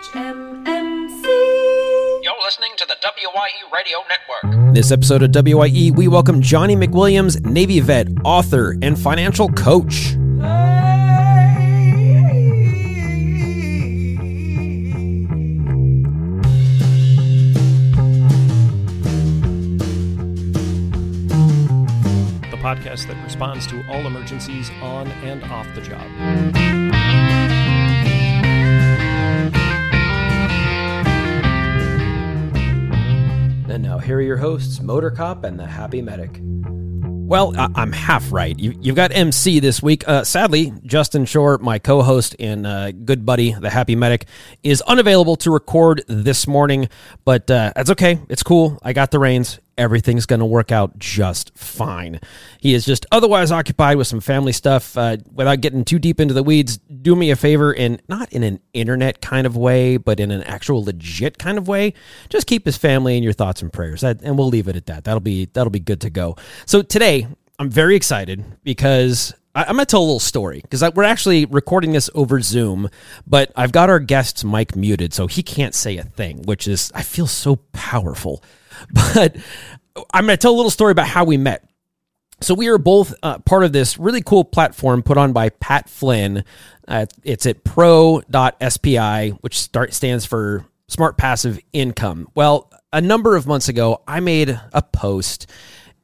HMMC. You're listening to the WYE Radio Network. This episode of WYE, we welcome Johnny McWilliams, Navy vet, author, and financial coach. the podcast that responds to all emergencies on and off the job. And now here are your hosts, Motor Cop and the Happy Medic. Well, I- I'm half right. You- You've got MC this week. Uh, sadly, Justin Schorr, my co-host and uh, good buddy, the Happy Medic, is unavailable to record this morning. But uh, that's okay. It's cool. I got the reins. Everything's going to work out just fine. He is just otherwise occupied with some family stuff. Uh, without getting too deep into the weeds, do me a favor and not in an internet kind of way, but in an actual legit kind of way. Just keep his family in your thoughts and prayers. That, and we'll leave it at that. That'll be that'll be good to go. So today, I'm very excited because I, I'm going to tell a little story because we're actually recording this over Zoom, but I've got our guest's mic muted, so he can't say a thing, which is I feel so powerful. But I'm going to tell a little story about how we met. So we are both uh, part of this really cool platform put on by Pat Flynn. Uh, it's at pro.spi, which start, stands for Smart Passive Income. Well, a number of months ago, I made a post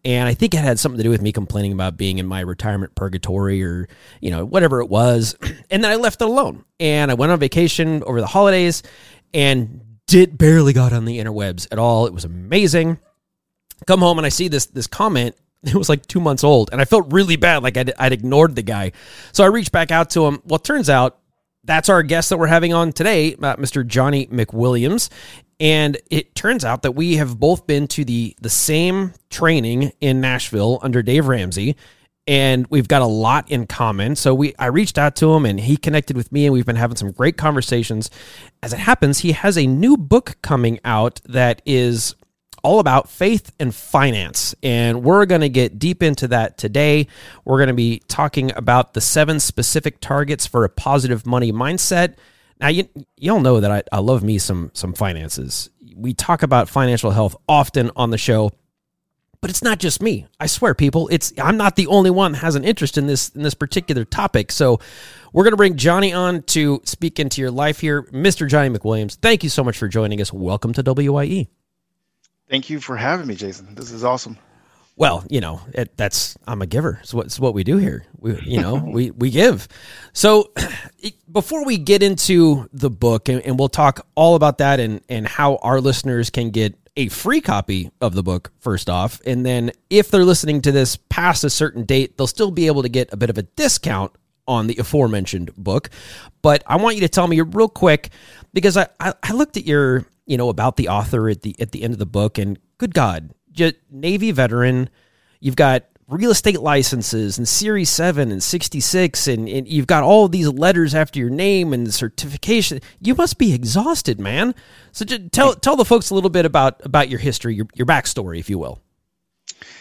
and I think it had something to do with me complaining about being in my retirement purgatory or, you know, whatever it was. And then I left it alone. And I went on vacation over the holidays and did barely got on the interwebs at all. It was amazing come home and I see this this comment. It was like two months old, and I felt really bad, like I'd, I'd ignored the guy. So I reached back out to him. Well, turns out that's our guest that we're having on today, uh, Mr. Johnny McWilliams. And it turns out that we have both been to the the same training in Nashville under Dave Ramsey, and we've got a lot in common. So we I reached out to him, and he connected with me, and we've been having some great conversations. As it happens, he has a new book coming out that is all about faith and finance. And we're going to get deep into that today. We're going to be talking about the seven specific targets for a positive money mindset. Now, you, y'all know that I, I love me some, some finances. We talk about financial health often on the show, but it's not just me. I swear, people, it's I'm not the only one that has an interest in this in this particular topic. So, we're going to bring Johnny on to speak into your life here, Mr. Johnny McWilliams. Thank you so much for joining us. Welcome to WYE. Thank you for having me, Jason. This is awesome. Well, you know, it, that's I'm a giver. It's what, it's what we do here. We, you know, we we give. So, before we get into the book, and, and we'll talk all about that and and how our listeners can get a free copy of the book first off, and then if they're listening to this past a certain date, they'll still be able to get a bit of a discount on the aforementioned book. But I want you to tell me real quick because I, I, I looked at your you know about the author at the at the end of the book and good god navy veteran. You've got real estate licenses and series 7 and 66 and, and you've got all these letters after your name and certification. You must be exhausted man. So just tell tell the folks a little bit about about your history your, your backstory if you will.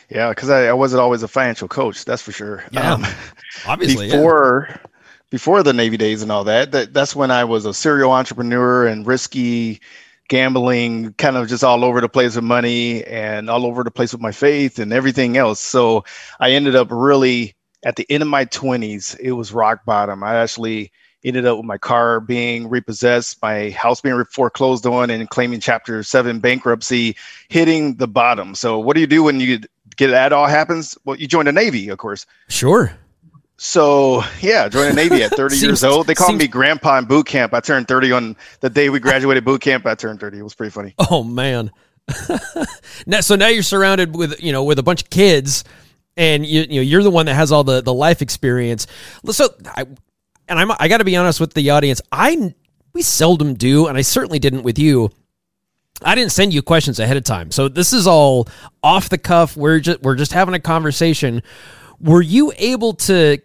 Yeah, because I, I wasn't always a financial coach, that's for sure. Um, Yeah, obviously yeah. before before the Navy days and all that, that, that's when I was a serial entrepreneur and risky gambling, kind of just all over the place with money and all over the place with my faith and everything else. So I ended up really at the end of my 20s, it was rock bottom. I actually ended up with my car being repossessed, my house being foreclosed on, and claiming Chapter 7 bankruptcy, hitting the bottom. So, what do you do when you get that all happens? Well, you join the Navy, of course. sure So yeah, joined the Navy at 30 Seems- years old. They called seems- me grandpa in boot camp. I turned 30 on the day we graduated boot camp. I turned 30. It was pretty funny. Oh man. now, so now you're surrounded with you know with a bunch of kids, and you you know you're the one that has all the the life experience. So I and I'm I got to be honest with the audience. I we seldom do, and I certainly didn't with you. I didn't send you questions ahead of time, so this is all off the cuff. We're just we're just having a conversation. Were you able to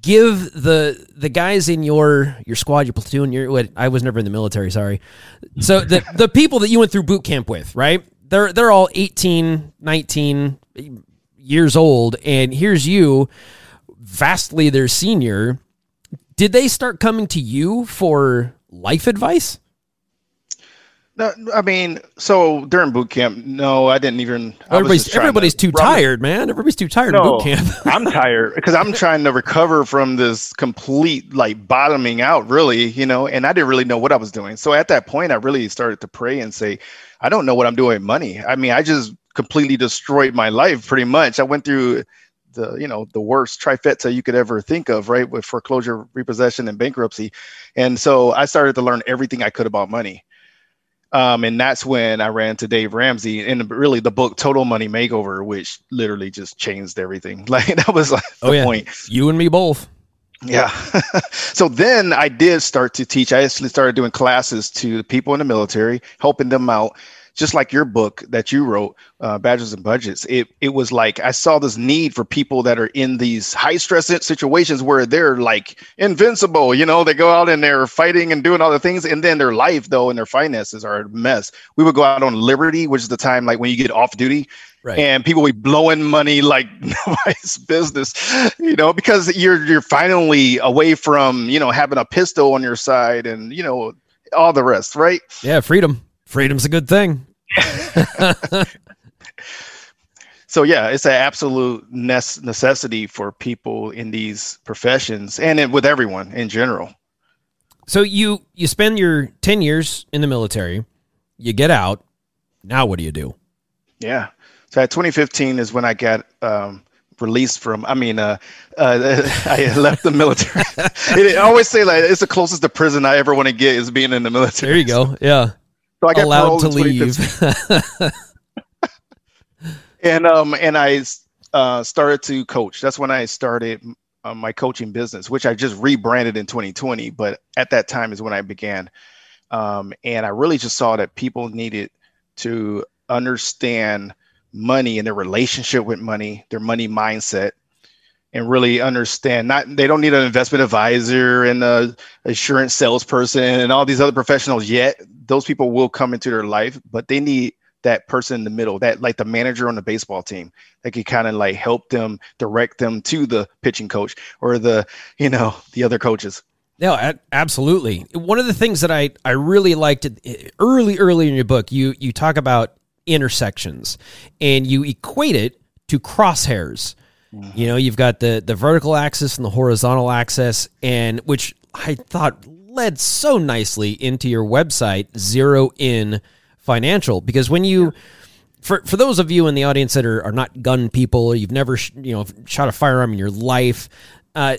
give the the guys in your your squad, your platoon, your what I was never in the military, sorry. So the the people that you went through boot camp with, right? They're they're all 18, 19 years old and here's you vastly their senior. Did they start coming to you for life advice? No, I mean, so during boot camp, no, I didn't even. I Everybody's just trying everybody's to too run- tired, man. Everybody's too tired in No, boot camp. I'm tired because I'm trying to recover from this complete like bottoming out, really, you know, and I didn't really know what I was doing. So at that point, I really started to pray and say, I don't know what I'm doing with money. I mean, I just completely destroyed my life pretty much. I went through the, you know, the worst trifecta you could ever think of, right? With foreclosure, repossession, and bankruptcy. And so I started to learn everything I could about money. Um, and that's when I ran to Dave Ramsey and really the book Total Money Makeover, which literally just changed everything. Like that was like the Oh, yeah. point. you and me both. Yeah. so then I did start to teach. I actually started doing classes to the people in the military, helping them out. Just like your book that you wrote, uh, Badges and Budgets, it it was like I saw this need for people that are in these high stress situations where they're like invincible. You know, they go out and they're fighting and doing all the things, and then their life though and their finances are a mess. We would go out on Liberty, which is the time like when you get off duty, Right. and people be blowing money like nobody's business, you know, because you're you're finally away from you know having a pistol on your side and you know all the rest, right? yeah, freedom. Freedom's a good thing. So yeah, it's an absolute necessity for people in these professions and it, with everyone in general. So you you spend your 10 years in the military, you get out. Now what do you do? Yeah. So at 2015 is when I got um, released from. I mean, uh, uh, I left the military. it, I always say like it's the closest to prison I ever want to get is being in the military. There you go. Yeah. So I got Allowed to leave. and um and I uh, started to coach. That's when I started uh, my coaching business, which I just rebranded in 2020. But at that time is when I began, um, and I really just saw that people needed to understand money and their relationship with money, their money mindset, and really understand. Not they don't need an investment advisor and a insurance salesperson and all these other professionals yet. Those people will come into their life, but they need that person in the middle, that like the manager on the baseball team that could kind of like help them direct them to the pitching coach or the, you know, the other coaches. No, absolutely. One of the things that I, I really liked eh, early, early in your book, you you talk about intersections and you equate it to crosshairs. You know, you've got the the vertical axis and the horizontal axis, and which I thought led so nicely into your website, Zero In Financial, because when you for for those of you in the audience that are, are not gun people, you've never sh- you know shot a firearm in your life, uh,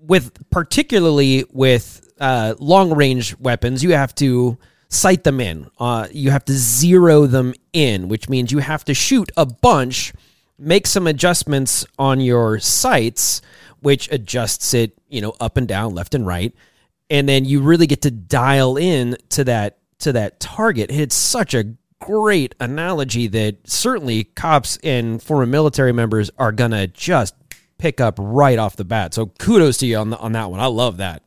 with particularly with uh, long range weapons, you have to sight them in. Uh, you have to zero them in, which means you have to shoot a bunch, make some adjustments on your sights, which adjusts it you know up and down, left and right, and then you really get to dial in to that to that target. It's such a great analogy that certainly cops and former military members are gonna just pick up right off the bat. So kudos to you on the, on that one. I love that.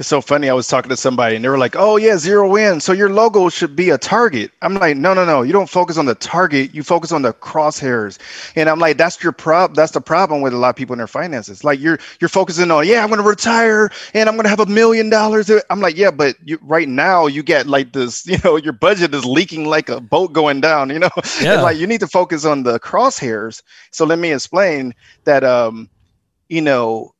It's so funny. I was talking to somebody and they were like, "Oh yeah, zero in. So your logo should be a target." I'm like, "No, no, no. You don't focus on the target. You focus on the crosshairs." And I'm like, "That's your prob. That's the problem with a lot of people in their finances. Like you're you're focusing on, yeah, I'm going to retire and I'm going to have a million dollars." I'm like, "Yeah, but you, right now you get like this. You know, your budget is leaking like a boat going down. You know, Yeah. And, like you need to focus on the crosshairs." So let me explain that. Um, you know,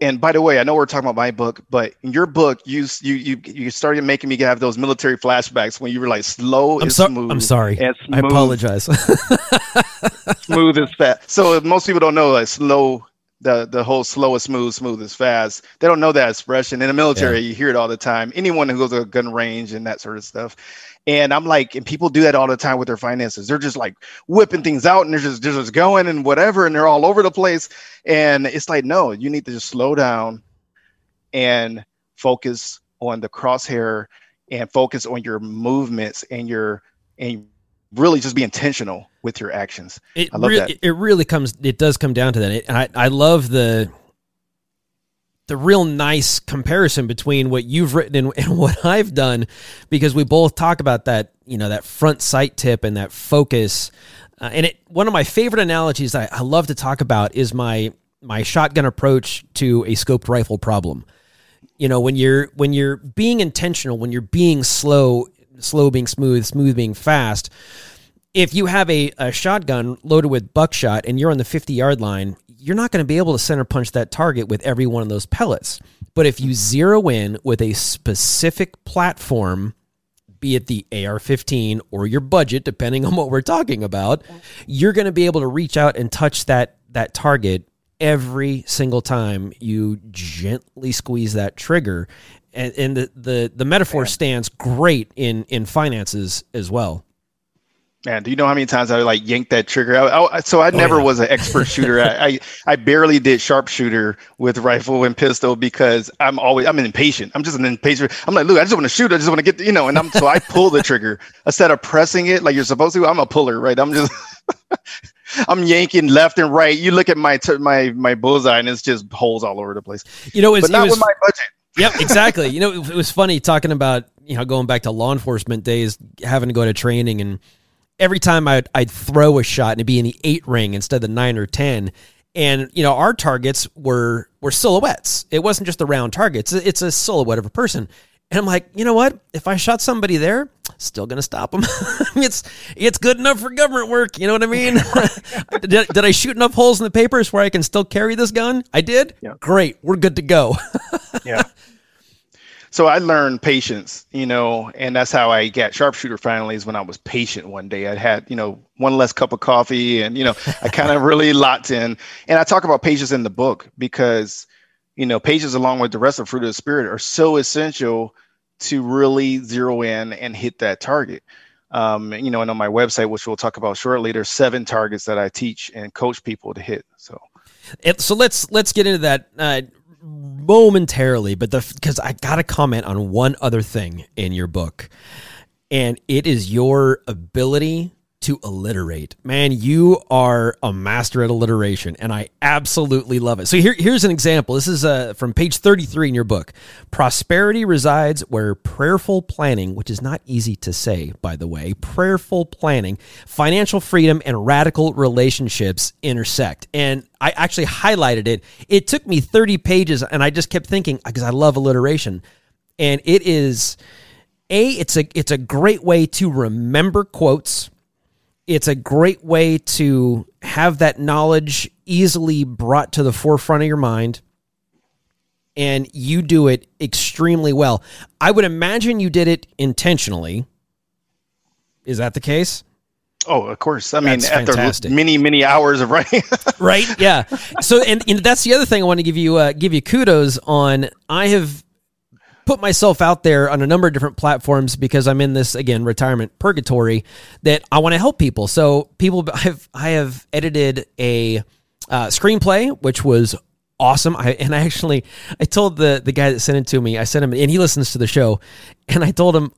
and by the way, I know we're talking about my book, but in your book, you you you you started making me have those military flashbacks when you were like slow I'm is so- smooth. I'm sorry. and I apologize. Smooth is fast. So most people don't know like slow. The, the whole slow is smooth, smooth is fast. They don't know that expression. In the military, you hear it all the time. Anyone who goes to a gun range and that sort of stuff. And I'm like, and people do that all the time with their finances. They're just like whipping things out and they're just they're just going and whatever, and they're all over the place. And it's like, no, you need to just slow down and focus on the crosshair and focus on your movements and your and really just be intentional with your actions. It I love rea- that. It really comes. It does come down to that. It, I I love the the real nice comparison between what you've written and, and what I've done, because we both talk about that. You know that front sight tip and that focus. Uh, and it one of my favorite analogies that I, I love to talk about is my my shotgun approach to a scoped rifle problem. You know, when you're when you're being intentional, when you're being slow, slow being smooth, smooth being fast. If you have a, a shotgun loaded with buckshot and you're on the 50 yard line, you're not going to be able to center punch that target with every one of those pellets. But if you zero in with a specific platform, be it the AR 15 or your budget, depending on what we're talking about, you're going to be able to reach out and touch that, that target every single time you gently squeeze that trigger. And, and the, the, the metaphor stands great in, in finances as well. Man, do you know how many times I like yanked that trigger? I, I, so I Oh, never yeah. was an expert shooter. I, I I barely did sharpshooter with rifle and pistol because I'm always I'm impatient. I'm just an impatient. I'm like, look, I just want to shoot. I just want to get you know. And I'm so I pull the trigger instead of pressing it like you're supposed to. I'm a puller, right? I'm just I'm yanking left and right. You look at my t- my my bullseye and it's just holes all over the place. You know, it's, But not it was, with my budget. Yep, exactly. you know, it, it was funny talking about you know going back to law enforcement days, having to go to training, and every time I'd, I'd throw a shot and it'd be in the eight ring instead of the nine or ten. And you know, our targets were were silhouettes. It wasn't just the round targets. It's, a silhouette of a person. And I'm like, you know what? If I shot somebody there, still gonna stop them. it's it's good enough for government work. You know what I mean? did, did I shoot enough holes in the papers where I can still carry this gun? I did. Yeah. Great. We're good to go. Yeah. So I learned patience, you know, and that's how I got sharpshooter finally is when I was patient one day. I had, you know, one less cup of coffee and, you know, I kind of really locked in. And I talk about patience in the book because, you know, patience along with the rest of fruit of the spirit are so essential to really zero in and hit that target. Um, you know, and on my website, which we'll talk about shortly, there's seven targets that I teach and coach people to hit. So so let's let's get into that uh, momentarily, but the because I got to comment on one other thing in your book, and it is your ability to alliterate. Man, you are a master at alliteration, and I absolutely love it. So here, here's an example. This is uh, from page 33 in your book. Prosperity resides where prayerful planning, which is not easy to say, by the way, prayerful planning, financial freedom, and radical relationships intersect. And I actually highlighted it. It took me 30 pages, and I just kept thinking because I love alliteration, and it is a it's a it's a great way to remember quotes it's a great way to have that knowledge easily brought to the forefront of your mind and you do it extremely well i would imagine you did it intentionally is that the case Oh, of course. I mean, That's after fantastic. many, many hours of writing. right yeah so and, and that's the other thing i want to give you uh, give you kudos on i have put myself out there on a number of different platforms because i'm in this again retirement purgatory that i want to help people. So people i've i have edited a uh, screenplay which was awesome. I, and i actually i told the the guy that sent it to me i sent him and he listens to the show and i told him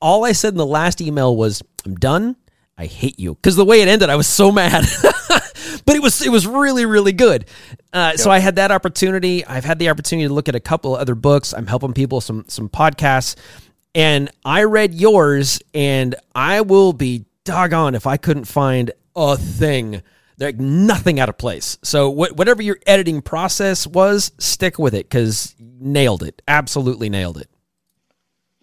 all i said in the last email was i'm done. I hate you. Because the way it ended i was so mad but it was it was really really good. Uh, So I had that opportunity. I've had the opportunity to look at a couple of other books. I'm helping people some some podcasts, and I read yours, and I will be doggone if I couldn't find a thing. Like nothing out of place. So wh- whatever your editing process was, stick with it because nailed it. Absolutely nailed it.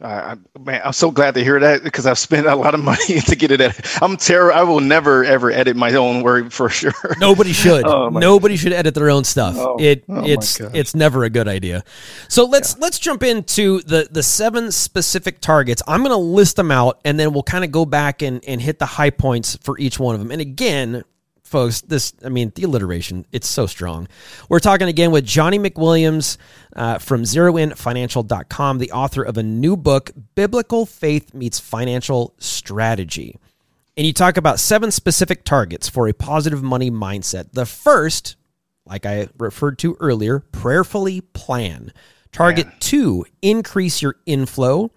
Uh, I- man, I'm so glad to hear that because I've spent a lot of money to get it. Edited. I'm terrible. I will never ever edit my own work for sure. Nobody should. Oh, Nobody should edit their own stuff. Oh, it oh it's it's never a good idea. So let's let's jump into the the seven specific targets. I'm going to list them out and then we'll kind of go back and and hit the high points for each one of them. And again, folks, this I mean the alliteration, it's so strong. We're talking again with Johnny McWilliams uh, from zeroinfinancial.com, the author of a new book, Biblical Faith Meets Financial Strategy and you talk about seven specific targets for a positive money mindset. The first, like I referred to earlier, prayerfully plan. Target two, increase your inflow.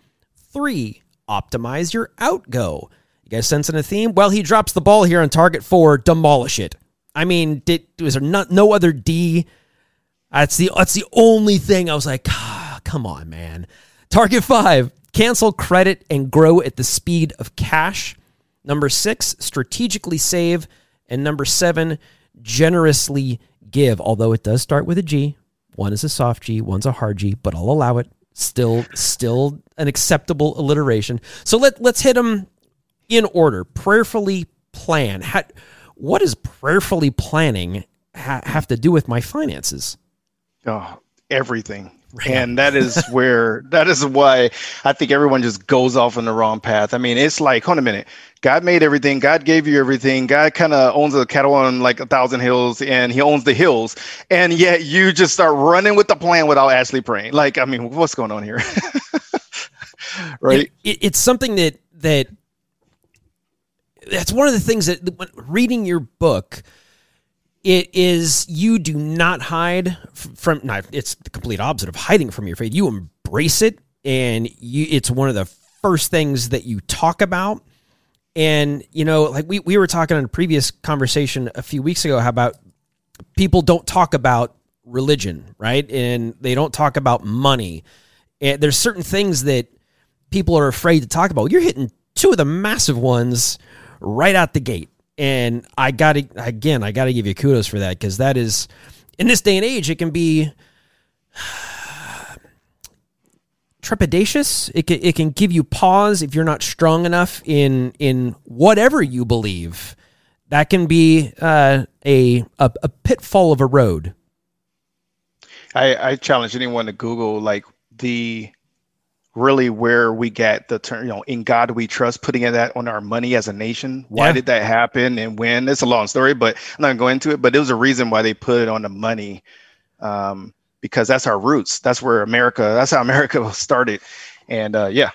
Three, optimize your outgo. You guys sensing a theme? Well, he drops the ball here on target four, demolish it. I mean, did was there not no other D? That's the that's the only thing I was like, ah, come on, man. Target five, cancel credit and grow at the speed of cash. Number six, strategically save. And number seven, generously give. Although it does start with a G. One is a soft G, one's a hard G, but I'll allow it. Still, still an acceptable alliteration. So let let's hit them in order. Prayerfully plan. How, what does prayerfully planning ha- have to do with my finances? Oh, everything. And that is where that is why I think everyone just goes off on the wrong path. I mean, it's like, hold a minute. God made everything. God gave you everything. God kind of owns the cattle on like a thousand hills, and He owns the hills. And yet you just start running with the plan without actually praying. Like, I mean, what's going on here? right? It, it, it's something that that that's one of the things that when reading your book it is you do not hide from no, it's the complete opposite of hiding from your faith. You embrace it and you it's one of the first things that you talk about. And you know like we, we were talking in a previous conversation a few weeks ago how about people don't talk about religion right? And they don't talk about money. And there's certain things that people are afraid to talk about. You're hitting two of the massive ones right out the gate. And I got to, again, I got to give you kudos for that because that is, in this day and age, it can be trepidatious. It can, it can give you pause if you're not strong enough in in whatever you believe. That can be uh, a, a a pitfall of a road. I, I challenge anyone to Google like the really where we get the term, you know, in God we trust, putting that on our money as a nation. Why yeah. did that happen and when? It's a long story, but I'm not going to go into it. But it was a reason why they put it on the money, um, because that's our roots. That's where America. That's how America started, and uh, yeah.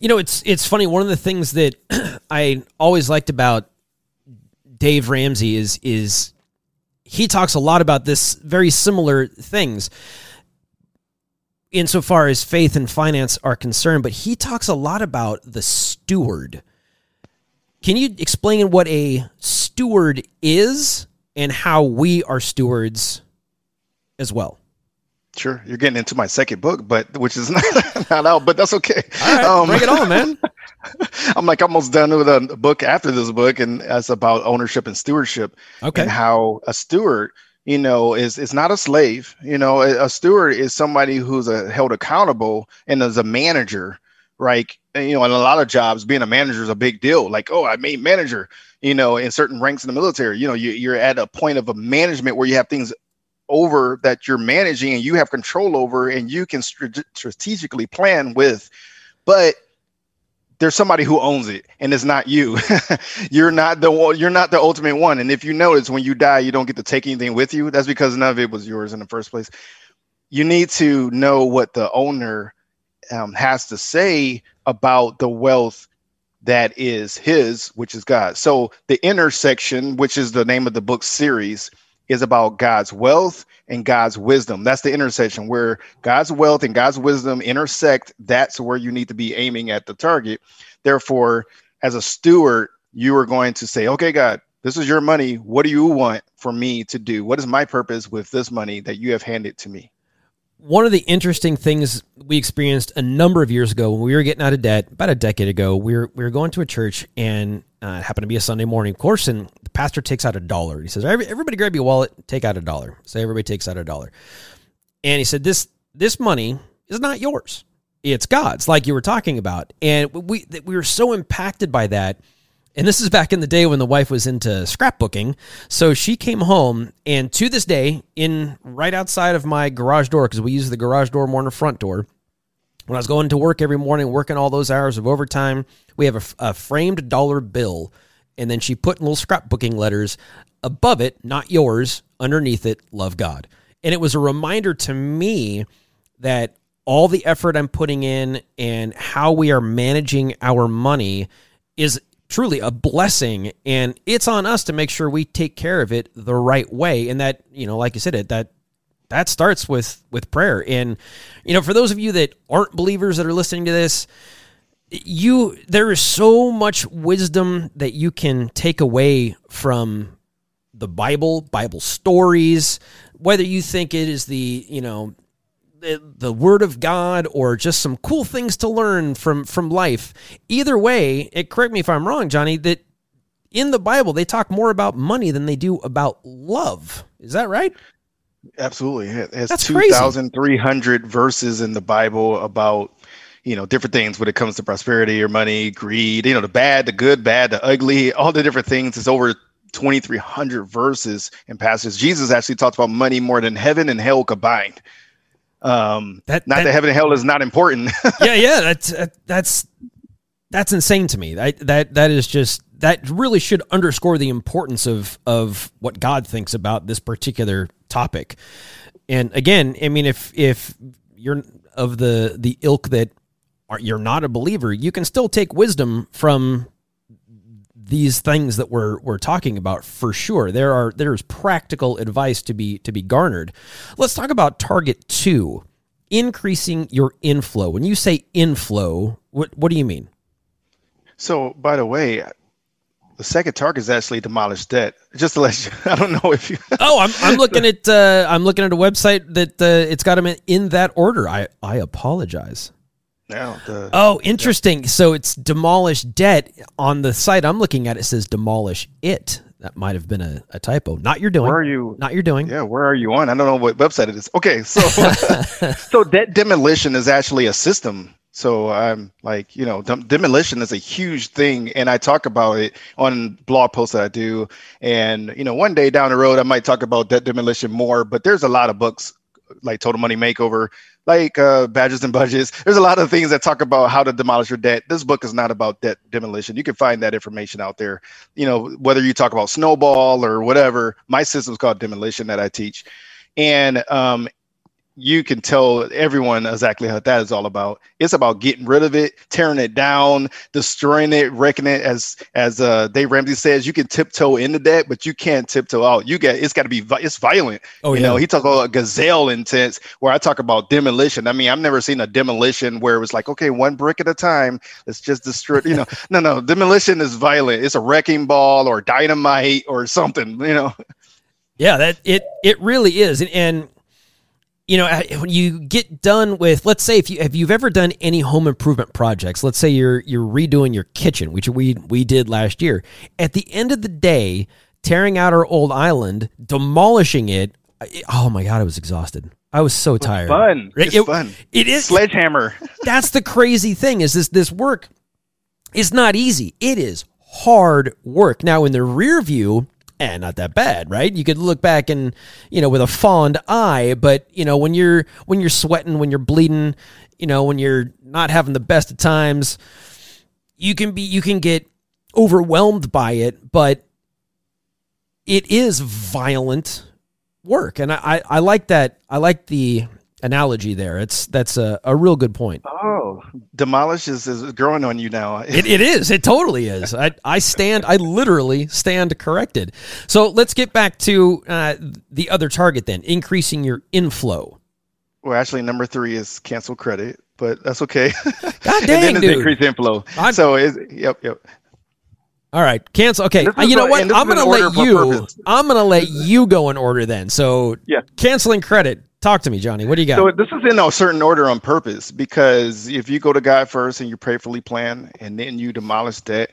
You know, it's it's funny. One of the things that I always liked about Dave Ramsey is is he talks a lot about this very similar things insofar as faith and finance are concerned, but he talks a lot about the steward. Can you explain what a steward is and how we are stewards as well? Sure, you're getting into my second book, but which is not, not out, but that's okay. All right, um, bring it on, man. I'm like almost done with a book after this book, and that's about ownership and stewardship. Okay, and how a steward you know, is is not a slave. You know, a, a steward is somebody who's a, held accountable and is a manager, right? And, you know, in a lot of jobs, being a manager is a big deal. Like, oh, I made manager. You know, in certain ranks in the military, you know, you, you're at a point of a management where you have things over that you're managing and you have control over, and you can strategically plan with. But there's somebody who owns it and it's not you. You're not the you're not the ultimate one. And if you notice when you die you don't get to take anything with you. That's because none of it was yours in the first place. You need to know what the owner um, has to say about the wealth that is his which is god. So the intersection which is the name of the book series is about god's wealth and God's wisdom. That's the intersection where God's wealth and God's wisdom intersect. That's where you need to be aiming at the target. Therefore, as a steward, you are going to say, okay, God, this is your money. What do you want for me to do? What is my purpose with this money that you have handed to me? One of the interesting things we experienced a number of years ago when we were getting out of debt, about a decade ago, we were we were going to a church and uh, it happened to be a Sunday morning, of course, and the pastor takes out a dollar. He says, "Everybody, grab your wallet, take out a dollar." So everybody takes out a dollar, and he said, "This this money is not yours; it's God's." Like you were talking about, and we we were so impacted by that. And this is back in the day when the wife was into scrapbooking. So she came home, and to this day, in right outside of my garage door, because we use the garage door more than the front door, when I was going to work every morning, working all those hours of overtime, we have a, a framed dollar bill, and then she put little scrapbooking letters above it, not yours, underneath it, love God. And it was a reminder to me that all the effort I'm putting in and how we are managing our money is truly a blessing and it's on us to make sure we take care of it the right way and that you know like you said it that that starts with with prayer. And you know for those of you that aren't believers that are listening to this you there is so much wisdom that you can take away from the bible bible stories whether you think it is the you know the, the word of god or just some cool things to learn from from life. Either way it correct me if i'm wrong johnny that in the bible they talk more about money than they do about love. Is that right Absolutely. It has That's crazy. 2,300 verses in the Bible about, you know, different things when it comes to prosperity or money, greed, you know, the bad, the good, bad, the ugly, all the different things. It's over 2,300 verses and passages. Jesus actually talks about money more than heaven and hell combined. Um, That- not that- that heaven and hell is not important. yeah, yeah, that's that's that's insane to me. That that that is just that really should underscore the importance of of what God thinks about this particular topic. And again, I mean, if if you're of the the ilk that are, you're not a believer, you can still take wisdom from these things that we're we're talking about for sure. There are there's practical advice to be to be garnered. Let's talk about target 2, increasing your inflow. When you say inflow, what what do you mean? so, by the way, the second target is actually demolish debt. Just to let you, I don't know if you. Oh, I'm I'm looking at uh, I'm looking at a website that uh, it's got them in, in that order. I I apologize. No, the, Oh, interesting. So it's demolish debt on the site I'm looking at. It says demolish it. That might have been a, a typo. Not your doing. where are you? Not your doing. Yeah, where are you on? I don't know what website it is. Okay, so so debt demolition is actually a system. So I'm like, you know, dem- demolition is a huge thing, and I talk about it on blog posts that I do. And you know, one day down the road, I might talk about debt demolition more. But there's a lot of books like Total Money Makeover, like uh, Badges and Budgets. There's a lot of things that talk about how to demolish your debt. This book is not about debt demolition. You can find that information out there. You know, whether you talk about snowball or whatever, my system's called demolition that I teach, and um, you can tell everyone exactly what that is all about. It's about getting rid of it, tearing it down, destroying it, wrecking it. As as uh, Dave Ramsey says, you can tiptoe into that, but you can't tiptoe out. You get it's got to be it's violent. Oh, you yeah. know, he talk about gazelle intense, where I talk about demolition. I mean, I've never seen a demolition where it was like, okay, one brick at a time, let's just destroy. You know, no, no, demolition is violent. It's a wrecking ball or dynamite or something. You know. Yeah, that it it really is, and, and you know uh, when you get done with, let's say if you if you've ever done any home improvement projects, let's say you're you're redoing your kitchen, which we we did last year. At the end of the day, tearing out our old island, demolishing it. Oh my god, I was exhausted. I was so tired. Fun. It- It's it- fun. It is Sledgehammer. that's the crazy thing is this this work is not easy it is hard work now in the rear view and not that bad right? You could look back and you know with a fond eye but you know when you're when you're sweating when you're bleeding you know when you're not having the best of times you can be you can get overwhelmed by it but it is violent work. And i i, I like that i like the analogy there it's that's a, a real good point Oh, demolish is, is growing on you now. It, it is. It totally is. I, I stand, I literally stand corrected. So let's get back to uh, the other target then increasing your inflow. well, actually, number three is cancel credit, but that's okay. God and dang, dude. increase inflow. I'm- so it's, yep, yep. All right, cancel. Okay, uh, you know a- what? I'm going to let you. purpose. I'm to let you go in order then. So Yeah. canceling credit. Talk to me, Johnny. What do you got? So this is in a certain order on purpose because if you go to God first and you prayerfully plan and then you demolish that,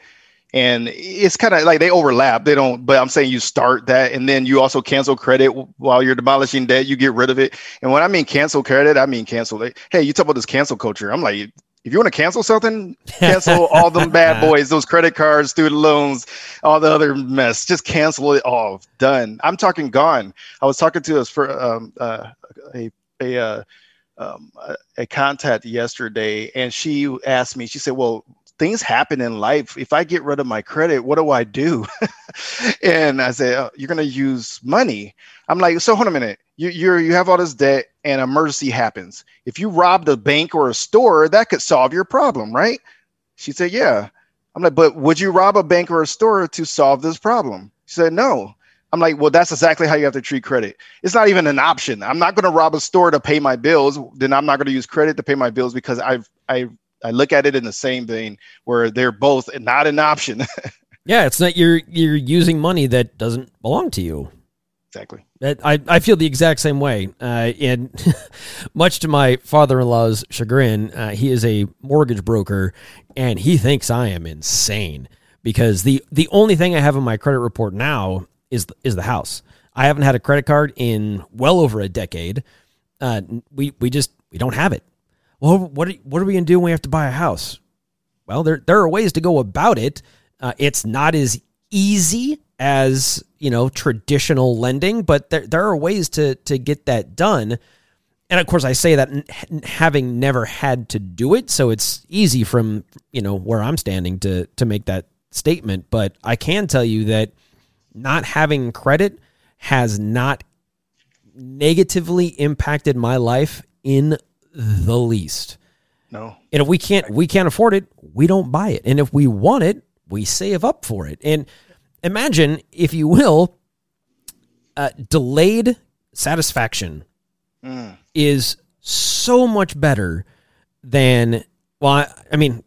and it's kind of like they overlap. They don't, but I'm saying you start that and then you also cancel credit while you're demolishing debt. You get rid of it. And when I mean cancel credit, I mean cancel it. Hey, you talk about this cancel culture. I'm like, if you want to cancel something, cancel all them bad boys, those credit cards, student loans, all the other mess. Just cancel it all. Done. I'm talking gone. I was talking to us for um, uh, a a uh, um, a- a contact yesterday, and she asked me. She said, "Well, things happen in life. If I get rid of my credit, what do I do?" and I said, oh, "You're going to use money." I'm like, "So hold a minute. You you're you have all this debt, and emergency happens. If you robbed a bank or a store, that could solve your problem, right?" She said, "Yeah." I'm like, "But would you rob a bank or a store to solve this problem?" She said, "No." I'm like, well, that's exactly how you have to treat credit. It's not even an option. I'm not going to rob a store to pay my bills. Then I'm not going to use credit to pay my bills because I've I I look at it in the same vein where they're both not an option. yeah, it's not you're you're using money that doesn't belong to you. Exactly. I, I feel the exact same way. Uh, and much to my father in law's chagrin, uh, he is a mortgage broker and he thinks I am insane because the, the only thing I have in my credit report now is, is the house. I haven't had a credit card in well over a decade. Uh, we we just we don't have it. Well, what are, what are we gonna do when we have to buy a house? Well, there there are ways to go about it. Uh, it's not as easy as you know traditional lending, but there there are ways to to get that done. And of course, I say that having never had to do it, so it's easy from you know where I'm standing to to make that statement. But I can tell you that not having credit has not negatively impacted my life in the least. No. And if we can't we can't afford it, we don't buy it. And if we want it, we save up for it. And imagine, if you will, uh, delayed satisfaction mm. is so much better than well, I, I, mean,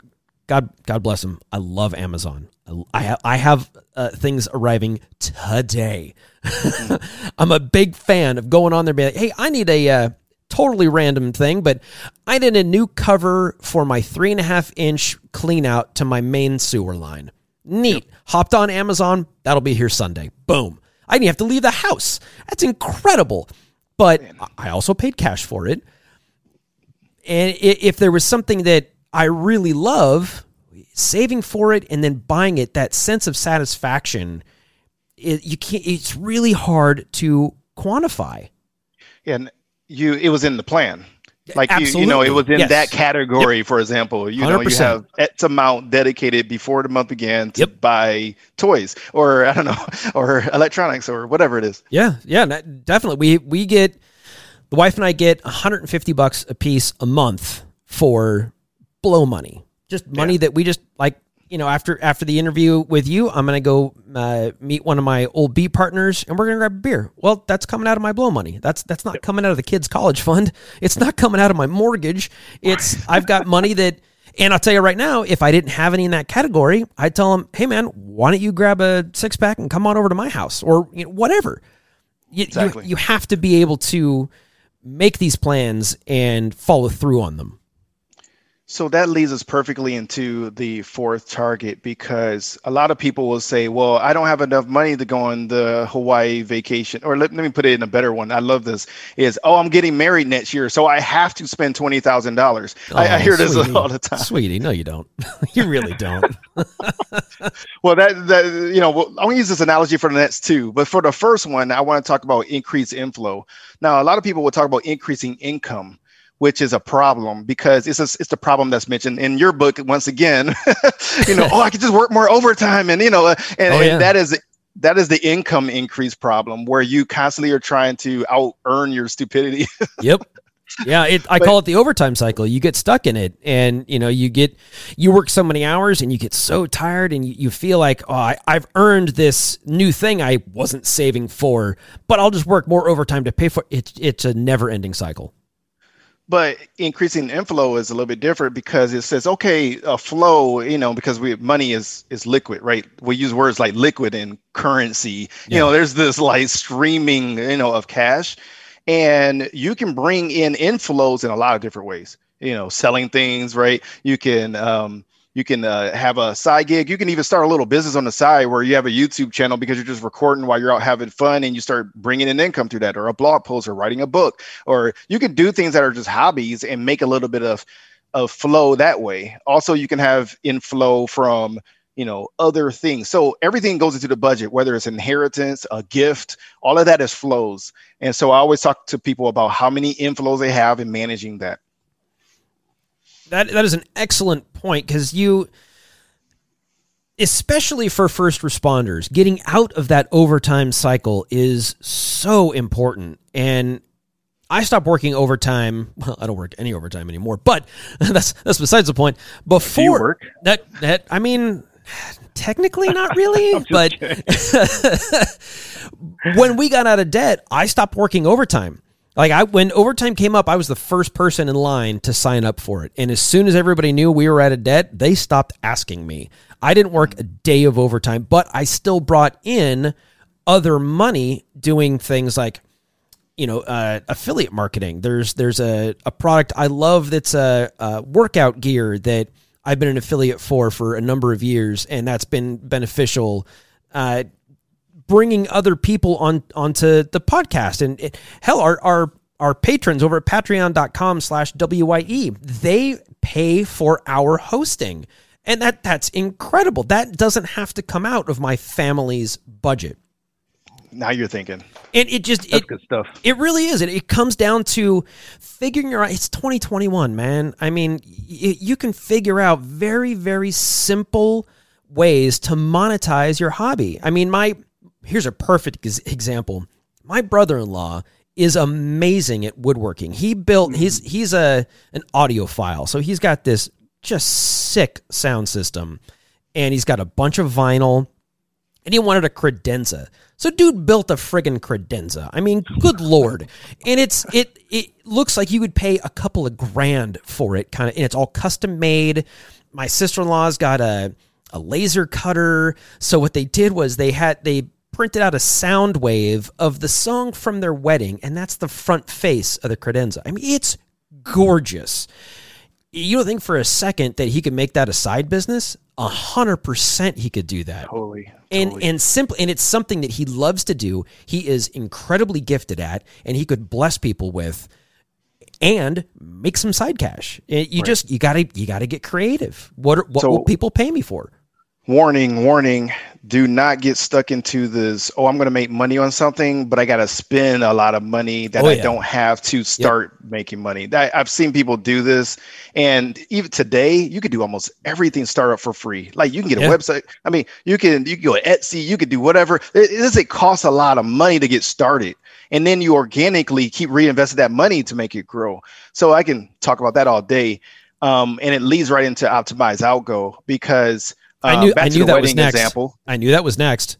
God, God bless them. I love Amazon. I, I have, I have uh, things arriving today. I'm a big fan of going on there, and be like, hey, I need a uh, totally random thing, but I did a new cover for my three and a half inch clean out to my main sewer line. Neat. Yep. Hopped on Amazon. That'll be here Sunday. Boom. I didn't have to leave the house. That's incredible. But I also paid cash for it. And if there was something that I really love, saving for it and then buying it, that sense of satisfaction, it, you can't. It's really hard to quantify. And you, it was in the plan. Like you, you know, it was in yes. that category. Yep. For example, you 100%. know, you have X amount dedicated before the month began to yep. buy toys or I don't know, or electronics or whatever it is. Yeah, yeah, definitely. We we get the wife and I get 150 bucks a piece a month for blow money, just money yeah. that we just like you know, after after the interview with you, I'm gonna go uh, meet one of my old B partners, and we're gonna grab a beer. Well, that's coming out of my blow money. That's that's not coming out of the kids' college fund. It's not coming out of my mortgage. It's I've got money that, and I'll tell you right now, if I didn't have any in that category, I'd tell them, hey man, why don't you grab a six pack and come on over to my house or you know, whatever. You, exactly. you, you have to be able to make these plans and follow through on them. So that leads us perfectly into the fourth target because a lot of people will say, well, I don't have enough money to go on the Hawaii vacation. Or let, let me put it in a better one. I love this is, oh, I'm getting married next year. So I have to spend $20,000. Oh, I, I, oh, hear this all the time. Sweetie, no, you don't. you really don't. well, that, that, you know, well, I'm going to use this analogy for the next two. But for the first one, I want to talk about increased inflow. Now, a lot of people will talk about increasing income which is a problem because it's a, it's the problem that's mentioned in your book once again. you know, oh, I could just work more overtime, and you know, uh, and, oh, yeah. and that is that is the income increase problem where you constantly are trying to out earn your stupidity. yep. Yeah, it, I but, call it the overtime cycle. You get stuck in it, and you know you get you work so many hours, and you get so tired, and you, you feel like, oh, I, I've earned this new thing I wasn't saving for, but I'll just work more overtime to pay for it. It's a never ending cycle. But increasing inflow is a little bit different because it says, okay, a flow, you know, because we money is is liquid, right? We use words like liquid and currency. Yeah. You know, there's this like streaming, you know, of cash, and you can bring in inflows in a lot of different ways. You know, selling things, right? You can um, you can uh, have a side gig. You can even start a little business on the side where you have a YouTube channel because you're just recording while you're out having fun and you start bringing in income through that, or a blog post, or writing a book, or you can do things that are just hobbies and make a little bit of of flow that way. Also, you can have inflow from you know other things. So everything goes into the budget, whether it's inheritance, a gift, all of that is flows. And so I always talk to people about how many inflows they have in managing that. That that is an excellent point because you especially for first responders, getting out of that overtime cycle is so important. And I stopped working overtime. Well, I don't work any overtime anymore, but that's that's besides the point. Before that that I mean technically not really, but when we got out of debt, I stopped working overtime. Like I when overtime came up, I was the first person in line to sign up for it. And as soon as everybody knew we were at a debt, they stopped asking me. I didn't work a day of overtime, but I still brought in other money doing things like you know uh, affiliate marketing. There's there's a, a product I love that's a, a workout gear that I've been an affiliate for for a number of years, and that's been beneficial. Uh, bringing other people on onto the podcast. And it, hell, our, our, our patrons over at patreon.com slash WYE, they pay for our hosting. And that that's incredible. That doesn't have to come out of my family's budget. Now you're thinking. And it just That's it, good stuff. it really is. It, it comes down to figuring out. It's 2021, man. I mean, y- you can figure out very, very simple ways to monetize your hobby. I mean, my here's a perfect example. My brother-in-law is amazing at woodworking. He built. Hmm. He's he's a an audiophile, so he's got this just sick sound system, and he's got a bunch of vinyl and he wanted a credenza. So dude built a friggin' credenza. I mean, good lord. And it's it it looks like you would pay a couple of grand for it kind of and it's all custom made. My sister-in-law's got a a laser cutter. So what they did was they had they printed out a sound wave of the song from their wedding and that's the front face of the credenza. I mean, it's gorgeous you don't think for a second that he could make that a side business? A hundred percent he could do that. Totally. And totally. and simply and it's something that he loves to do. He is incredibly gifted at, and he could bless people with and make some side cash. It- you just you gotta you gotta get creative. What are, what So- will people pay me for? Warning, warning, do not get stuck into this. Oh, I'm going to make money on something, but I got to spend a lot of money that Oh, I don't have to start making money. That, I've seen people do this. And even today, you could do almost everything startup for free. Like you can get a website. I mean, you can, you can go to Etsy, you could do whatever. It, it doesn't cost a lot of money to get started. And then you organically keep reinvesting that money to make it grow. So I can talk about that all day. Um, and it leads right into optimize outgo because I uh, knew back I to knew the that was next. example. I knew that was next.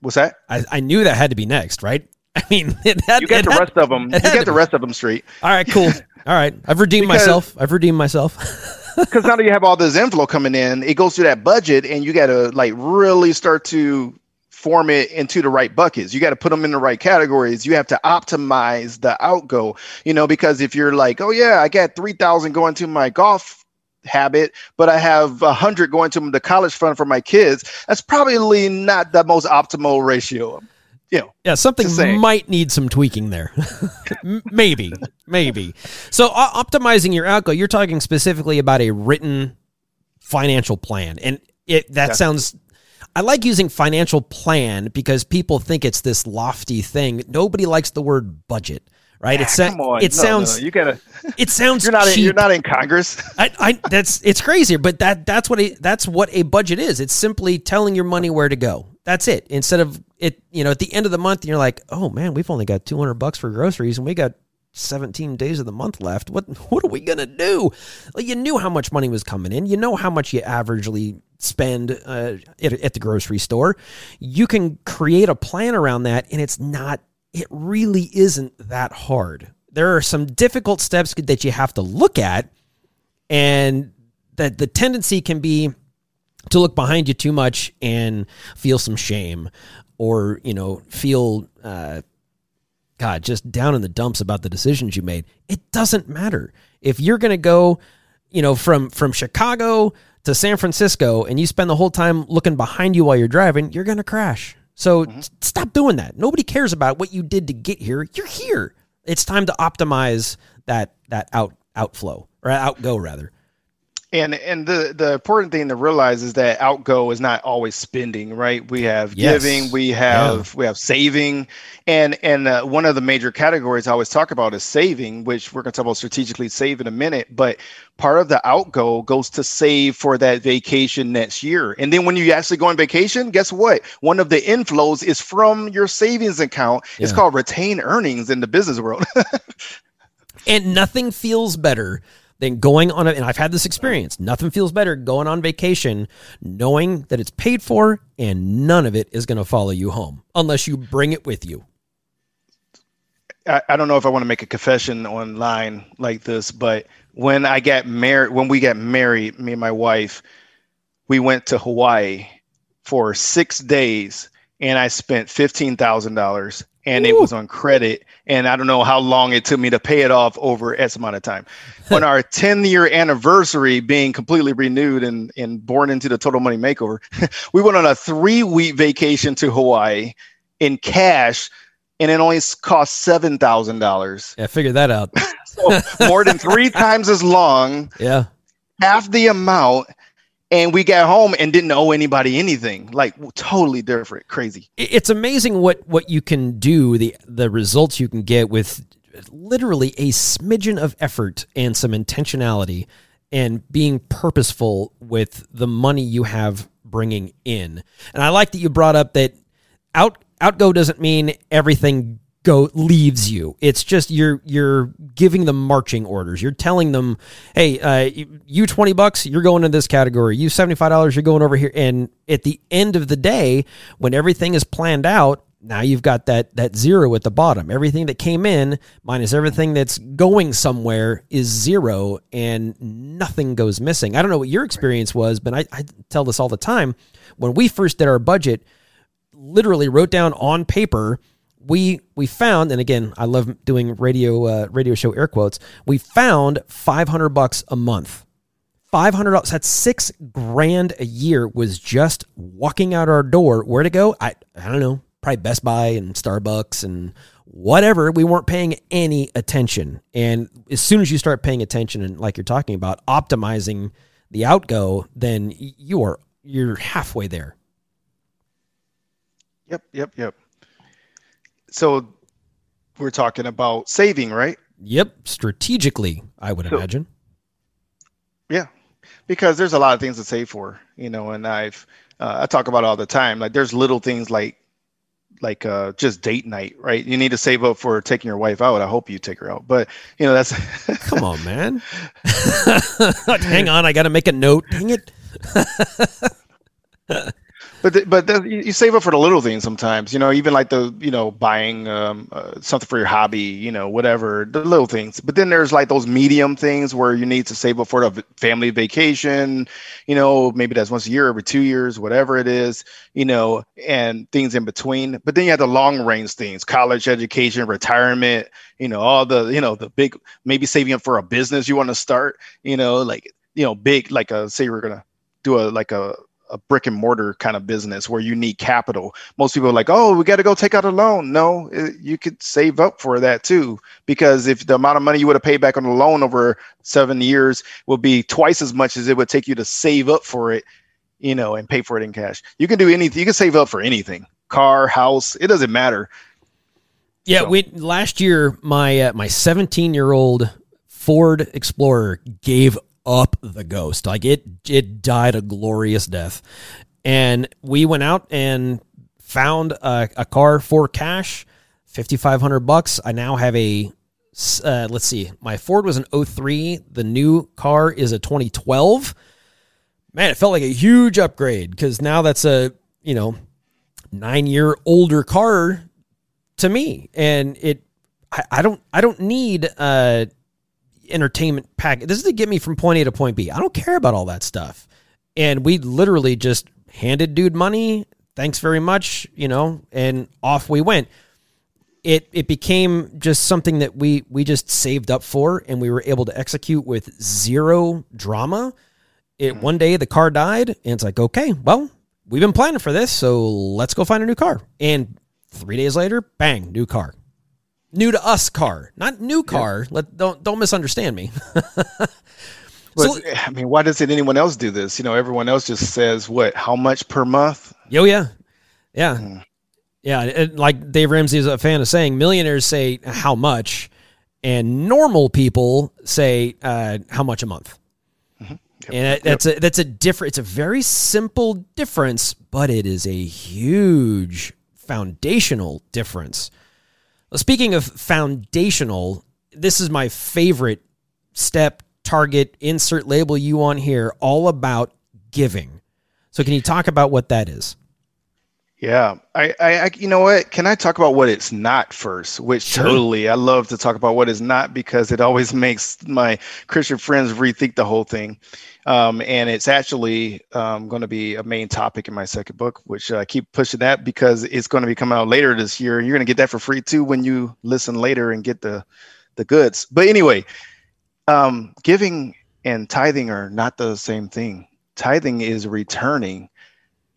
What's that? I, I knew that had to be next, right? I mean, it had, You got the had- rest of them. You got the rest of them straight All right, cool. All right, I've redeemed Because- myself. I've redeemed myself. because now that you have all this inflow coming in, it goes through that budget, and you got to like really start to form it into the right buckets. You got to put them in the right categories. You have to optimize the outgo. You know, because if you're like, oh yeah, I got three thousand going to my golf habit, but I have a hundred going to the college fund for my kids. That's probably not the most optimal ratio. You know, Yeah, something might need some tweaking there. Maybe, maybe. So uh, optimizing your outgo, you're talking specifically about a written financial plan, and it that Yeah. sounds. I like using financial plan because people think it's this lofty thing. Nobody likes the word budget, right? It, sa- come on, it No, sounds no, you gotta. it sounds You're not. In, cheap. you're not in Congress. I, I that's it's crazy, but that that's what a that's what a budget is. It's simply telling your money where to go. That's it. Instead of it, you know, at the end of the month, you're like, oh man, we've only got 200 bucks for groceries, and we got 17 days of the month left. What what are we gonna do? You knew how much money was coming in. You know how much you averagely spend uh, at, at the grocery store. You can create a plan around that, and it's not. It really isn't that hard. There are some difficult steps that you have to look at, and that the tendency can be to look behind you too much and feel some shame or you know feel uh, god just down in the dumps about the decisions you made. It doesn't matter. If you're going to go you know from from chicago to san francisco and you spend the whole time looking behind you while you're driving you're going to crash so mm-hmm. s- stop doing that. Nobody cares about what you did to get here. You're here. It's time to optimize that that out outflow or outgo rather And and the the important thing to realize is that outgo is not always spending, right? We have Yes. giving, we have we have saving, and and uh, one of the major categories I always talk about is saving, which we're going to talk about strategically save in a minute. But part of the outgo goes to save for that vacation next year, and then when you actually go on vacation, guess what? One of the inflows is from your savings account. It's called retained earnings in the business world. And nothing feels better than going on a, and I've had this experience. Nothing feels better going on vacation knowing that it's paid for and none of it is going to follow you home unless you bring it with you. I, I don't know if I want to make a confession online like this, but when I got married, when we got married, me and my wife, we went to Hawaii for six days and I spent $15,000 and it was on credit. And I don't know how long it took me to pay it off over S amount of time. on our 10 year anniversary, being completely renewed and, and born into the Total Money Makeover, we went on a three week vacation to Hawaii in cash, and it only cost $7,000. Yeah, figure that out. so more than three times as long, Yeah. half the amount. And we got home and didn't owe anybody anything. Like totally different, crazy. It's amazing what what you can do, the the results you can get with literally a smidgen of effort and some intentionality and being purposeful with the money you have bringing in. And I like that you brought up that out outgo doesn't mean everything go leaves you. It's just you're you're giving them marching orders. You're telling them, "Hey, uh, you- twenty bucks, you're going in this category. You seventy five dollars, you're going over here." And at the end of the day, when everything is planned out, now you've got that that zero at the bottom. Everything that came in minus everything that's going somewhere is zero, and nothing goes missing. I don't know what your experience was, but I, I tell this all the time. When we first did our budget, literally wrote down on paper we we found and again i love doing radio uh, radio show air quotes. We found 500 bucks a month. 500 dollars that's six grand a year was just walking out our door. Where to go? I i don't know. Probably best buy and starbucks and whatever. We weren't paying any attention. And as soon as you start paying attention and like you're talking about optimizing the outgo then you are you're halfway there. Yep, yep, yep. So we're talking about saving, right? Yep, strategically, I would So- imagine. Yeah, because there's a lot of things to save for, you know, and I've uh, I talk about it all the time. Like there's little things like like uh, just date night, right? You need to save up for taking your wife out. I hope you take her out, but you know that's Come on, man. Hang on, I got to make a note. Dang it. But the, but the, you save up for the little things sometimes, you know, even like the you know buying um, uh, something for your hobby, you know, whatever the little things. But then there's like those medium things where you need to save up for the family vacation, you know, maybe that's once a year, every two years, whatever it is, you know, and things in between. But then you have the long range things, college education, retirement, you know, all the you know the big maybe saving up for a business you want to start, you know, like you know big like a say we're gonna do a like a a brick and mortar kind of business where you need capital. Most people are like, "Oh, we got to go take out a loan." No, it, you could save up for that too, because if the amount of money you would have paid back on the loan over seven years will be twice as much as it would take you to save up for it, you know, and pay for it in cash. You can do anything. You can save up for anything, car, house. It doesn't matter. Yeah, So- we last year my uh, my 17 year old Ford Explorer gave up the ghost. Like it it died a glorious death, and we went out and found a, a car for cash, 5,500 bucks. I now have a uh, let's see, my Ford was an 03. The new car is a 2012. Man, it felt like a huge upgrade because now that's a you know nine year older car to me and it I, I don't i don't need uh entertainment pack this is to get me from point a to point b. I don't care about all that stuff. And we literally just handed dude money thanks very much you know and off we went. It it became just something that we we just saved up for and we were able to execute with zero drama. It mm-hmm. one day the car died and it's like okay well we've been planning for this so let's go find a new car. And three days later bang new car new to us car not new car let don't don't misunderstand me But I mean, why doesn't anyone else do this? You know, everyone else just says what? How much per month? Yo, yeah, yeah, yeah. And like Dave Ramsey is a fan of saying, millionaires say how much, and normal people say uh, how much a month. And it, that's a that's a different. It's a very simple difference, but it is a huge foundational difference. Well, speaking of foundational, this is my favorite step, target, insert label you on here, all about giving. So, can you talk about what that is? Yeah, I, I, I, you know what? Can I talk about what it's not first? Which sure. totally, I love to talk about what is not because it always makes my Christian friends rethink the whole thing. Um, and it's actually um, going to be a main topic in my second book, which I keep pushing that because it's going to be coming out later this year. You're going to get that for free too when you listen later and get the the goods. But anyway, um, giving and tithing are not the same thing. Tithing is returning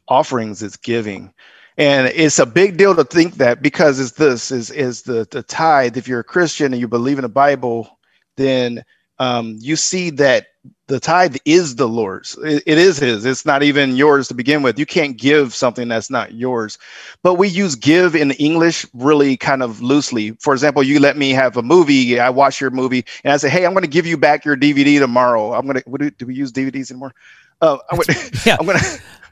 offerings is giving. And it's a big deal to think that because it's this is is the the tithe. If you're a christian and you believe in the bible then um, you see that the tithe is the lord's. It, it is his. It's not even yours to begin with. You can't give something that's not yours. But we use give in english really kind of loosely. For example you let me have a movie. I watch your movie and i say hey i'm going to give you back your dvd tomorrow. I'm going to do, do we use dvds anymore? Uh, I'm gonna, yeah. I'm gonna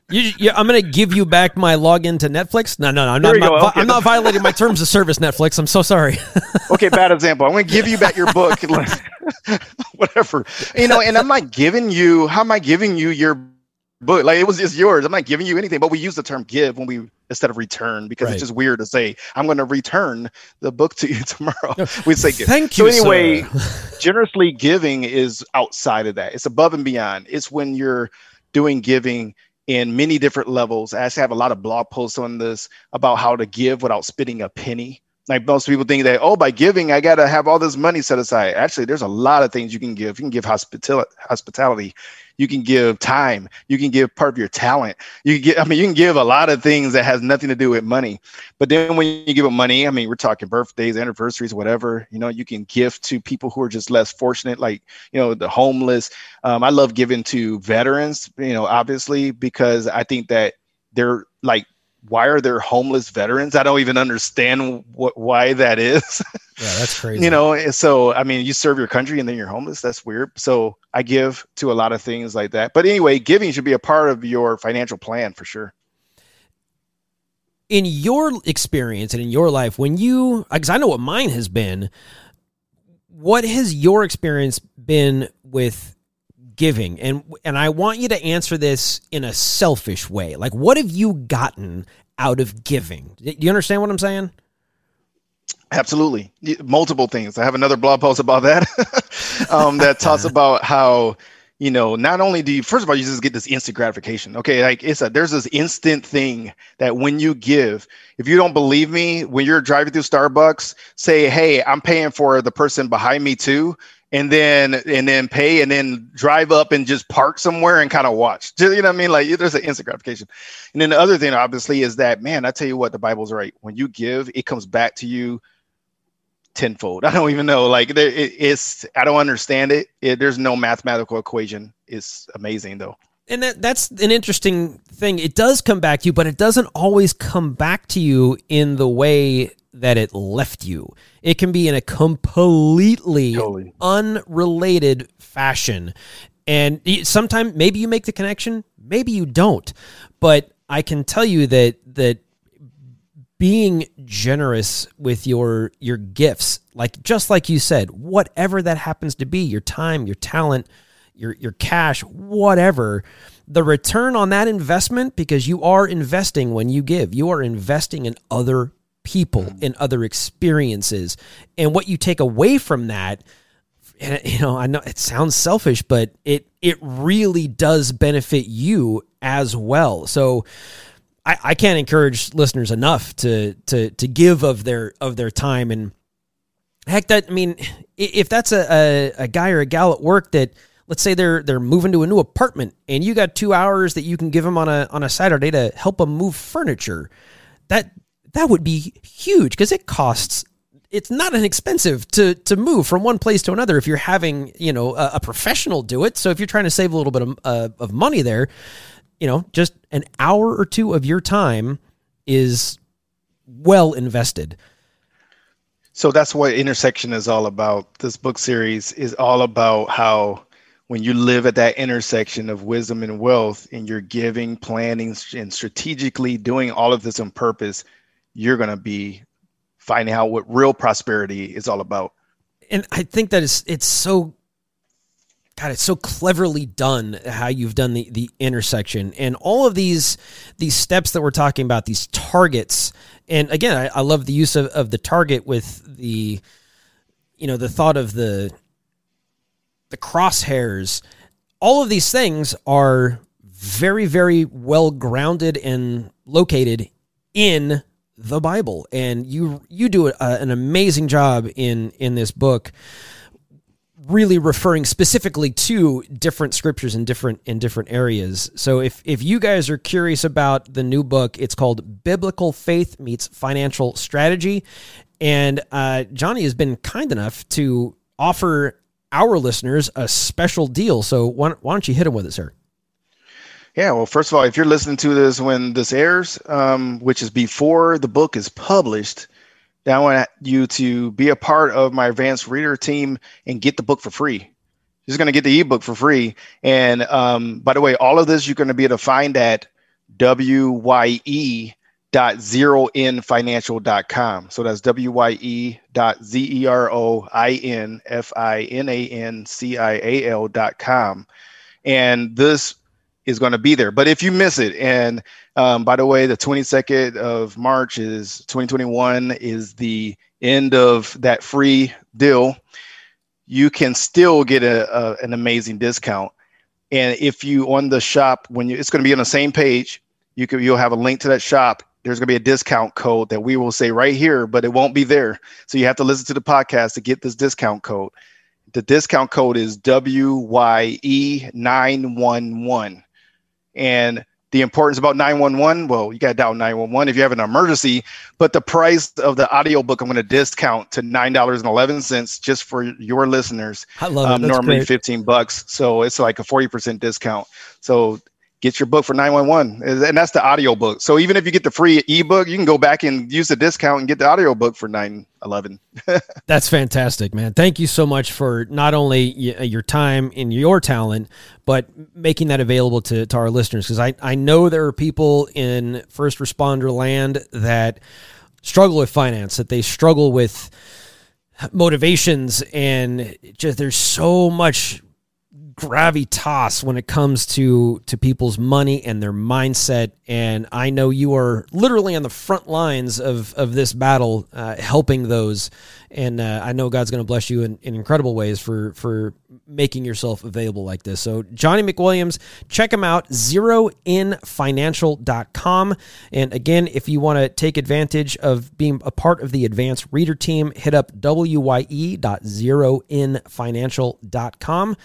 you, you, I'm going to give you back my login to Netflix. No, no, no. I'm not, not okay. I'm not violating my terms of service, Netflix. I'm so sorry. okay, bad example. I'm going to give you back your book. Whatever. You know, and I'm not giving you, how am I giving you your book? Like it was just yours. I'm not giving you anything, but we use the term give when we, instead of return, because right. it's just weird to say, I'm going to return the book to you tomorrow. we say give. Thank you. So anyway, generously giving is outside of that. It's above and beyond. It's when you're doing giving in many different levels. I actually have a lot of blog posts on this about how to give without spending a penny. Like most people think that, oh, by giving, I got to have all this money set aside. Actually, there's a lot of things you can give. You can give hospitality, hospitality you can give time. You can give part of your talent. You can get i mean you can give a lot of things that has nothing to do with money. But then when you give it money i mean we're talking birthdays anniversaries whatever you know you can give to people who are just less fortunate like you know the homeless. Um, i love giving to veterans you know obviously because i think that they're like why are there homeless veterans? I don't even understand what why that is. Yeah, that's crazy. you know, so I mean, you serve your country and then you're homeless. That's weird. So I give to a lot of things like that. But anyway, giving should be a part of your financial plan for sure. In your experience and in your life, when you, because I know what mine has been, what has your experience been with giving and and I want you to answer this in a selfish way. Like what have you gotten out of giving? Do you understand what I'm saying? Absolutely. Multiple things. I have another blog post about that um, that talks about how you know not only do you first of all you just get this instant gratification okay like it's a there's this instant thing that when you give if you don't believe me when you're driving through starbucks say hey i'm paying for the person behind me too and then and then pay and then drive up and just park somewhere and kind of watch. You know what I mean? Like there's an instant gratification. And then the other thing, obviously, is that man, I tell you what, the Bible's right. When you give, it comes back to you tenfold. I don't even know. Like it, it's I don't understand it. it. There's no mathematical equation. It's amazing though. And that that's an interesting thing. It does come back to you, but it doesn't always come back to you in the way that it left you. It can be in a completely totally. unrelated fashion. And sometimes maybe you make the connection, maybe you don't. But I can tell you that that being generous with your your gifts, like just like you said, whatever that happens to be, your time, your talent, your your cash, whatever, the return on that investment because you are investing when you give. You are investing in other people mm. and other experiences. And what you take away from that, and you know, I know it sounds selfish, but it it really does benefit you as well. So I, I can't encourage listeners enough to to to give of their of their time and heck that I mean if that's a, a, a guy or a gal at work that let's say they're they're moving to a new apartment and you got two hours that you can give them on a on a Saturday to help them move furniture that that would be huge because it costs it's not inexpensive to to move from one place to another if you're having you know a, a professional do it. So if you're trying to save a little bit of, uh, of money there you know just an hour or two of your time is well invested. So that's what intersection is all about. This book series is all about how when you live at that intersection of wisdom and wealth and you're giving planning and strategically doing all of this on purpose you're going to be finding out what real prosperity is all about. And I think that is it's so God, it's so cleverly done how you've done the the intersection and all of these these steps that we're talking about, these targets. And again, I, I love the use of, of the target with the you know, the thought of the the crosshairs. All of these things are very, very well grounded and located in the Bible, and you you do a, an amazing job in in this book, really referring specifically to different scriptures in different in different areas. So if if you guys are curious about the new book, it's called Biblical Faith Meets Financial Strategy, and uh, Johnny has been kind enough to offer our listeners a special deal. So why, why don't you hit him with it, sir? Yeah, well, first of all, if you're listening to this when this airs, um, which is before the book is published, then I want you to be a part of my advanced reader team and get the book for free. You're going to get the ebook for free. And um, by the way, all of this you're going to be able to find at wye.zeroinfinancial.com. So that's wye dot z e r o i n f i n a n c i a l dot com. And this is going to be there. But if you miss it, and um, by the way, the 22nd of March is 2021 is the end of that free deal. You can still get a, a an amazing discount. And if you on the shop when you, it's going to be on the same page, you can you'll have a link to that shop. There's going to be a discount code that we will say right here, but it won't be there. So you have to listen to the podcast to get this discount code. The discount code is WYE911 and the importance about 911 well you got to dial 911 if you have an emergency but the price of the audiobook i'm going to discount to $9.11 just for your listeners I love it. um, normally great. 15 bucks so it's like a 40% discount so get your book for 911 and that's the audio book so even if you get the free ebook you can go back and use the discount and get the audio book for 911 That's fantastic, man. Thank you so much for not only uh, your time and your talent, but making that available to, to our listeners. Because I, I know there are people in first responder land that struggle with finance, that they struggle with motivations, and just there's so much gravitas when it comes to to people's money and their mindset. And i know you are literally on the front lines of of this battle uh, helping those and uh, i know god's going to bless you in, in incredible ways for for making yourself available like this. So johnny mcwilliams check him out zeroinfinancial.com and again if you want to take advantage of being a part of the advanced reader team hit up wye.zeroinfinancial.com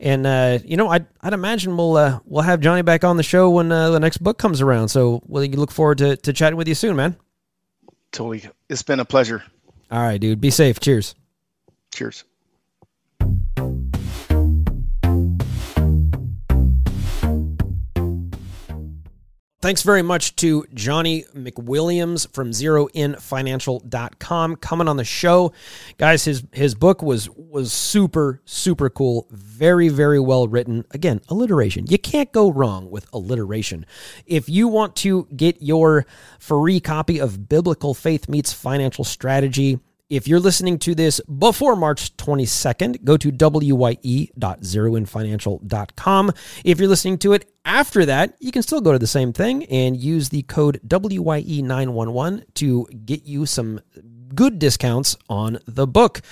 and uh, you know I'd, I'd imagine we'll uh, we'll have johnny back on the show when uh, the next book comes around. So we'll look forward to, to chatting with you soon man. Totally. It's been a pleasure all right dude. Be safe. Cheers. Cheers Thanks very much to Johnny McWilliams from zeroinfinancial.com coming on the show. Guys, his his book was was super super cool, very very well written. Again, alliteration. You can't go wrong with alliteration. If you want to get your free copy of Biblical Faith Meets Financial Strategy, if you're listening to this before March 22nd, go to wye.zeroinfinancial.com. If you're listening to it after that, you can still go to the same thing and use the code WYE911 to get you some good discounts on the book.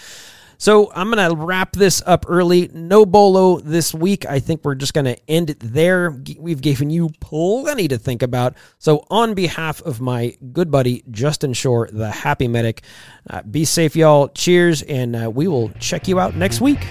So I'm going to wrap this up early. No bolo this week. I think we're just going to end it there. We've given you plenty to think about. So, on behalf of my good buddy, Justin Schorr, the happy medic, uh, be safe, y'all. Cheers, and uh, we will check you out next week.